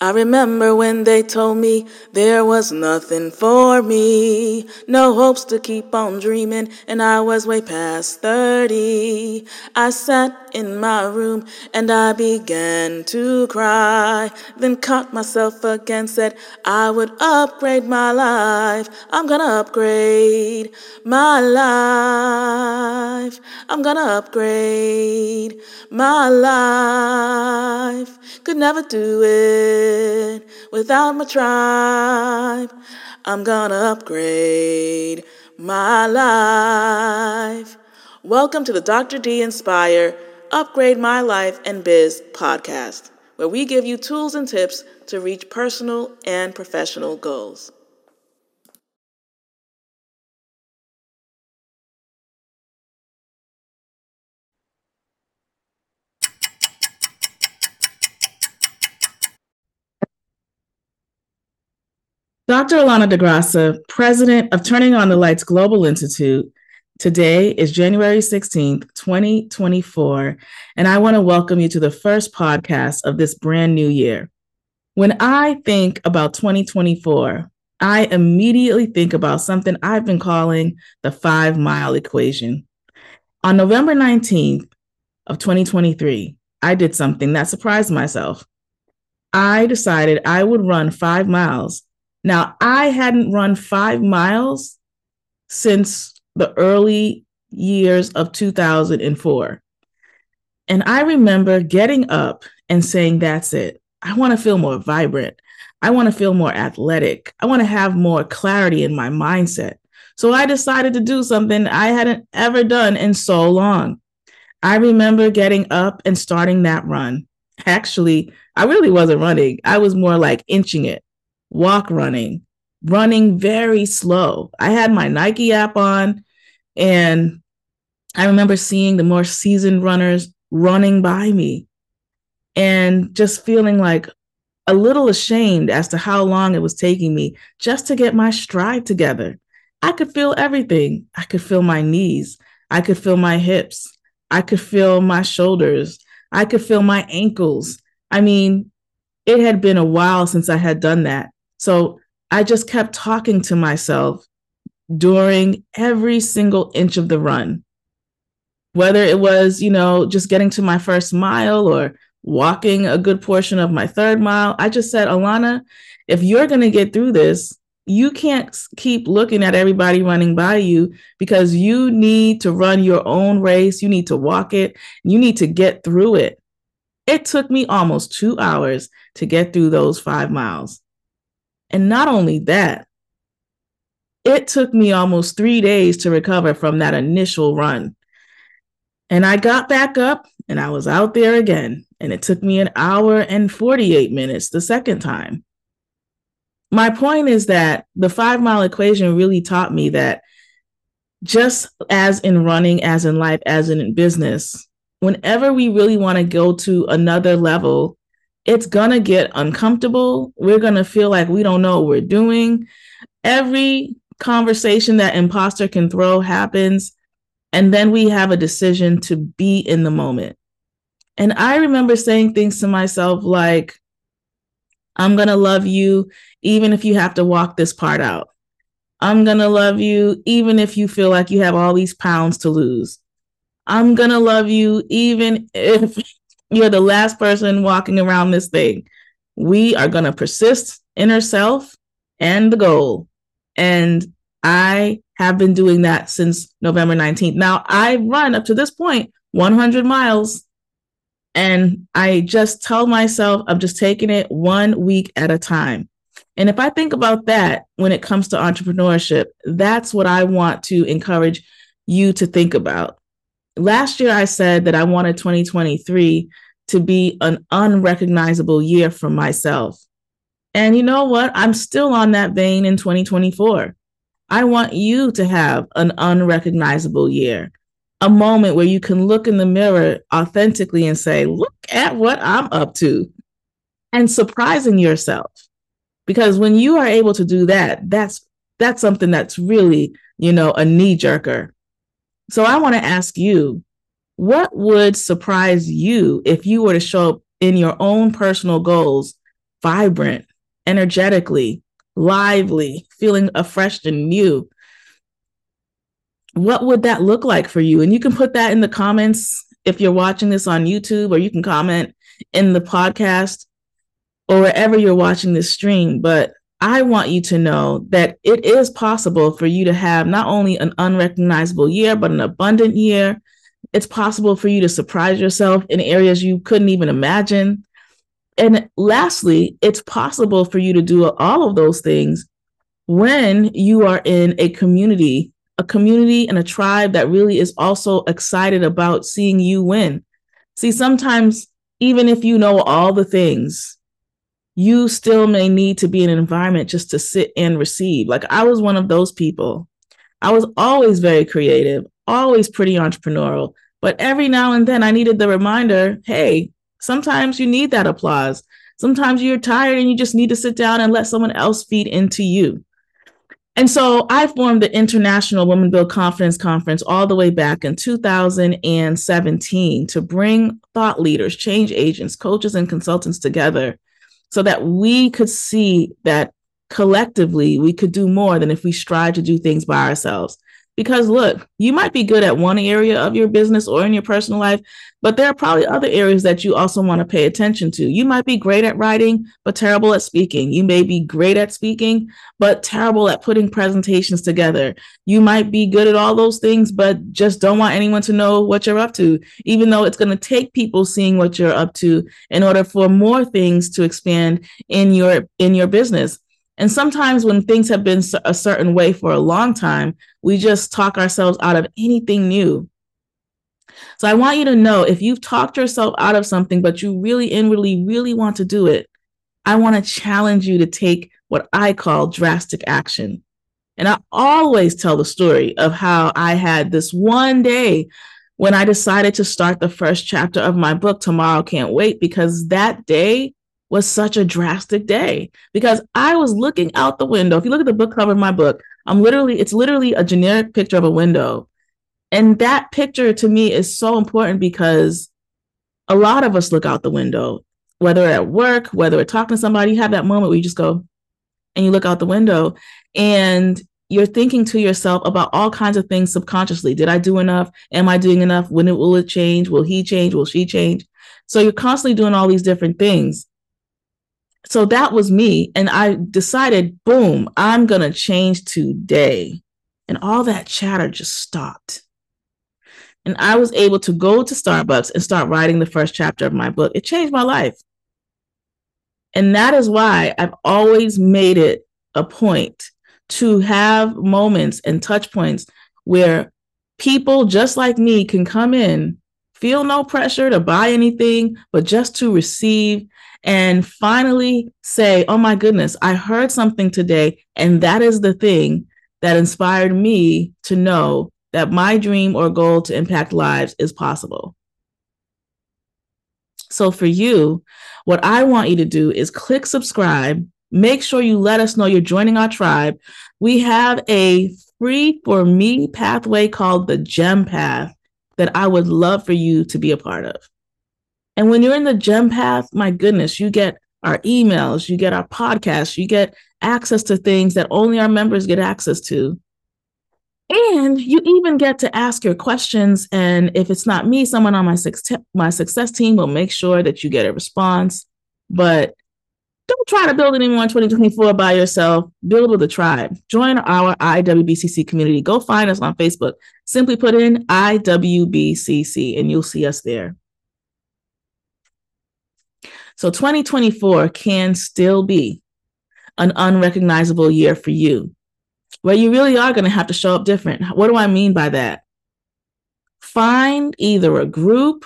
I remember when they told me there was nothing for me, no hopes to keep on dreaming, and I was way past 30. I sat in my room and I began to cry, then caught myself again, said I would upgrade my life. I'm gonna upgrade my life. I'm gonna upgrade my life. Could never do it without my tribe. I'm gonna upgrade my life. Welcome to the Dr. D Inspire Upgrade My Life and Biz podcast, where we give you tools and tips to reach personal and professional goals. Dr. Allana Da Graca, president of Turning on the Lights Global Institute. Today is January 16th, 2024, and I want to welcome you to the first podcast of this brand new year. When I think about 2024, I immediately think about something I've been calling the five mile equation. On November 19th of 2023, I did something that surprised myself. I decided I would run five miles now, I hadn't run five miles since the early years of 2004. And I remember getting up and saying, That's it. I want to feel more vibrant. I want to feel more athletic. I want to have more clarity in my mindset. So I decided to do something I hadn't ever done in so long. I remember getting up and starting that run. Actually, I really wasn't running, I was more like inching it walk running, running very slow. I had my Nike app on, and I remember seeing the more seasoned runners running by me and just feeling like a little ashamed as to how long it was taking me just to get my stride together. I could feel everything. I could feel my knees. I could feel my hips. I could feel my shoulders. I could feel my ankles. I mean, it had been a while since I had done that. So I just kept talking to myself during every single inch of the run. Whether it was, you know, just getting to my first mile or walking a good portion of my third mile, I just said, Allana, if you're going to get through this, you can't keep looking at everybody running by you because you need to run your own race. You need to walk it. You need to get through it. It took me almost two hours to get through those five miles. And not only that, it took me almost three days to recover from that initial run. And I got back up and I was out there again. And it took me an hour and 48 minutes the second time. My point is that the five mile equation really taught me that just as in running, as in life, as in business, whenever we really want to go to another level, it's gonna get uncomfortable. We're gonna feel like we don't know what we're doing. Every conversation that imposter can throw happens, and then we have a decision to be in the moment. And I remember saying things to myself like, I'm gonna love you even if you have to walk this part out. I'm gonna love you even if you feel like you have all these pounds to lose. I'm gonna love you even if you're the last person walking around this thing. We are going to persist in ourself and the goal. And I have been doing that since November 19th. Now, I run up to this point 100 miles. And I just tell myself I'm just taking it one week at a time. And if I think about that when it comes to entrepreneurship, that's what I want to encourage you to think about. Last year, I said that I wanted 2023 to be an unrecognizable year for myself. And you know what? I'm still on that vein in 2024. I want you to have an unrecognizable year, a moment where you can look in the mirror authentically and say, Look at what I'm up to, and surprising yourself. Because when you are able to do that, that's that's something that's really, you know, a knee jerker. So I want to ask you, what would surprise you if you were to show up in your own personal goals vibrant, energetically, lively, feeling afresh and new. What would that look like for you? And you can put that in the comments if you're watching this on YouTube, or you can comment in the podcast or wherever you're watching this stream. But I want you to know that it is possible for you to have not only an unrecognizable year, but an abundant year. It's possible for you to surprise yourself in areas you couldn't even imagine. And lastly, it's possible for you to do all of those things when you are in a community, a community and a tribe that really is also excited about seeing you win. See, sometimes even if you know all the things, you still may need to be in an environment just to sit and receive. Like I was one of those people. I was always very creative, always pretty entrepreneurial, but every now and then I needed the reminder hey, sometimes you need that applause. Sometimes you're tired and you just need to sit down and let someone else feed into you. And so I formed the International Women Build Confidence Conference all the way back in 2017 to bring thought leaders, change agents, coaches, and consultants together so that we could see that collectively we could do more than if we strive to do things by ourselves. Because look, you might be good at one area of your business or in your personal life, but there are probably other areas that you also want to pay attention to. You might be great at writing, but terrible at speaking. You may be great at speaking, but terrible at putting presentations together. You might be good at all those things, but just don't want anyone to know what you're up to, even though it's going to take people seeing what you're up to in order for more things to expand in your in your business. And sometimes when things have been a certain way for a long time, we just talk ourselves out of anything new. So I want you to know if you've talked yourself out of something, but you really inwardly really want to do it, I want to challenge you to take what I call drastic action. And I always tell the story of how I had this one day when I decided to start the first chapter of my book, Tomorrow Can't Wait, because that day was such a drastic day because I was looking out the window. If you look at the book cover of my book, I'm literally, it's literally a generic picture of a window. And that picture to me is so important because a lot of us look out the window, whether at work, whether we're talking to somebody, you have that moment where you just go and you look out the window and you're thinking to yourself about all kinds of things subconsciously. Did I do enough? Am I doing enough? When it, will it change? Will he change? Will she change? So you're constantly doing all these different things so that was me. And I decided, boom, I'm going to change today. And all that chatter just stopped. And I was able to go to Starbucks and start writing the first chapter of my book. It changed my life. And that is why I've always made it a point to have moments and touch points where people just like me can come in, feel no pressure to buy anything, but just to receive and finally say, oh my goodness, I heard something today. And that is the thing that inspired me to know that my dream or goal to impact lives is possible. So for you, what I want you to do is click subscribe. Make sure you let us know you're joining our tribe. We have a free for me pathway called the Gem Path that I would love for you to be a part of. And when you're in the gem path, my goodness, you get our emails, you get our podcasts, you get access to things that only our members get access to. And you even get to ask your questions. And if it's not me, someone on my, success, my success team will make sure that you get a response. But don't try to build anymore in 2024 by yourself. Build with a tribe. Join our IWBCC community. Go find us on Facebook. Simply put in IWBCC and you'll see us there. So 2024 can still be an unrecognizable year for you, where you really are going to have to show up different. What do I mean by that? Find either a group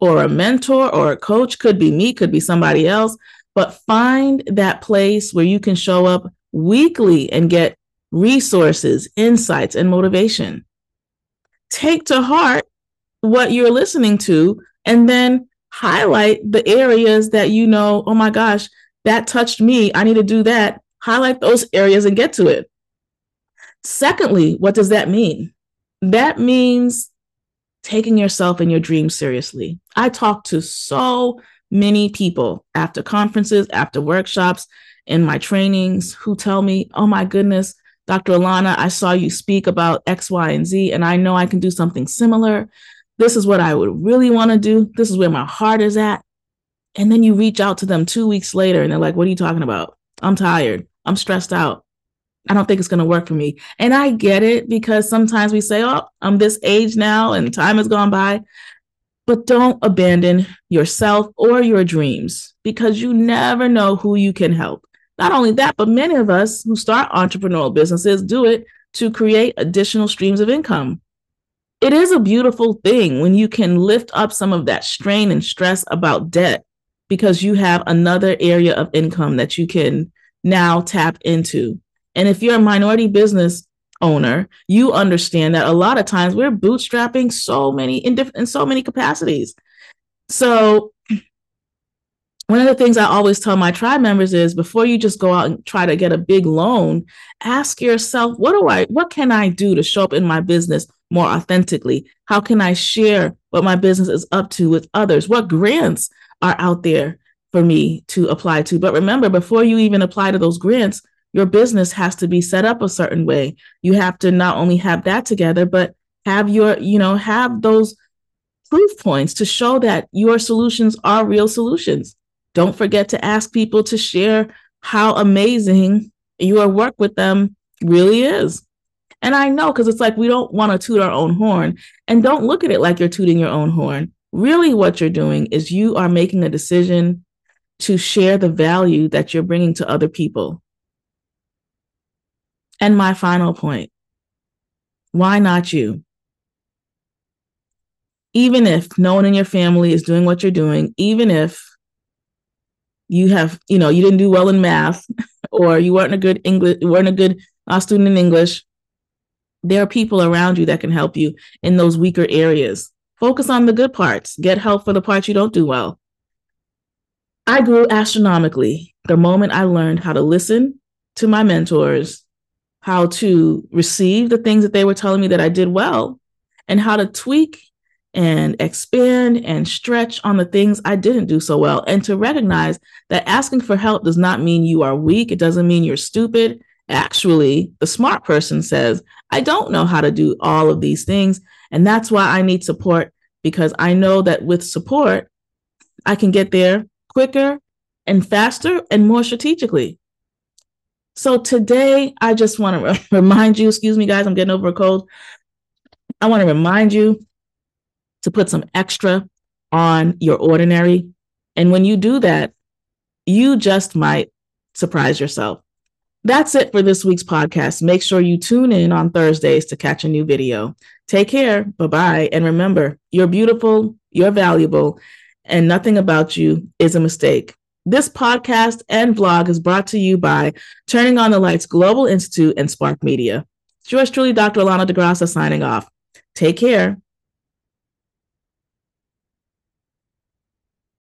or a mentor or a coach, could be me, could be somebody else, but find that place where you can show up weekly and get resources, insights, and motivation. Take to heart what you're listening to and then highlight the areas that you know, oh my gosh, that touched me. I need to do that. Highlight those areas and get to it. Secondly, what does that mean? That means taking yourself and your dreams seriously. I talk to so many people after conferences, after workshops, in my trainings who tell me, oh my goodness, Dr. Allana, I saw you speak about X, Y, and Z, and I know I can do something similar. This is what I would really want to do. This is where my heart is at. And then you reach out to them two weeks later and they're like, what are you talking about? I'm tired. I'm stressed out. I don't think it's going to work for me. And I get it because sometimes we say, oh, I'm this age now and time has gone by. But don't abandon yourself or your dreams because you never know who you can help. Not only that, but many of us who start entrepreneurial businesses do it to create additional streams of income. It is a beautiful thing when you can lift up some of that strain and stress about debt because you have another area of income that you can now tap into. And if you're a minority business owner, you understand that a lot of times we're bootstrapping so many in different in so many capacities. So one of the things I always tell my tribe members is before you just go out and try to get a big loan, ask yourself, what do I what can I do to show up in my business more authentically? How can I share what my business is up to with others? What grants are out there for me to apply to? But remember, before you even apply to those grants, your business has to be set up a certain way. You have to not only have that together, but have your, you know, have those proof points to show that your solutions are real solutions. Don't forget to ask people to share how amazing your work with them really is. And I know because it's like we don't want to toot our own horn and don't look at it like you're tooting your own horn. Really, what you're doing is you are making a decision to share the value that you're bringing to other people. And my final point why not you? Even if no one in your family is doing what you're doing, even if you have, you know, you didn't do well in math or you weren't a good English, you weren't a good uh, student in English, there are people around you that can help you in those weaker areas. Focus on the good parts, get help for the parts you don't do well. I grew astronomically the moment I learned how to listen to my mentors, how to receive the things that they were telling me that I did well, and how to tweak and expand and stretch on the things I didn't do so well, and to recognize that asking for help does not mean you are weak. It doesn't mean you're stupid. Actually, the smart person says, I don't know how to do all of these things. And that's why I need support because I know that with support, I can get there quicker and faster and more strategically. So today, I just want to re- remind you, excuse me, guys, I'm getting over a cold. I want to remind you to put some extra on your ordinary. And when you do that, you just might surprise yourself. That's it for this week's podcast. Make sure you tune in on Thursdays to catch a new video. Take care. Bye bye. And remember, you're beautiful, you're valuable, and nothing about you is a mistake. This podcast and blog is brought to you by Turning on the Lights Global Institute and Spark Media. Yours truly, Dr. Allana Da Graca, signing off. Take care.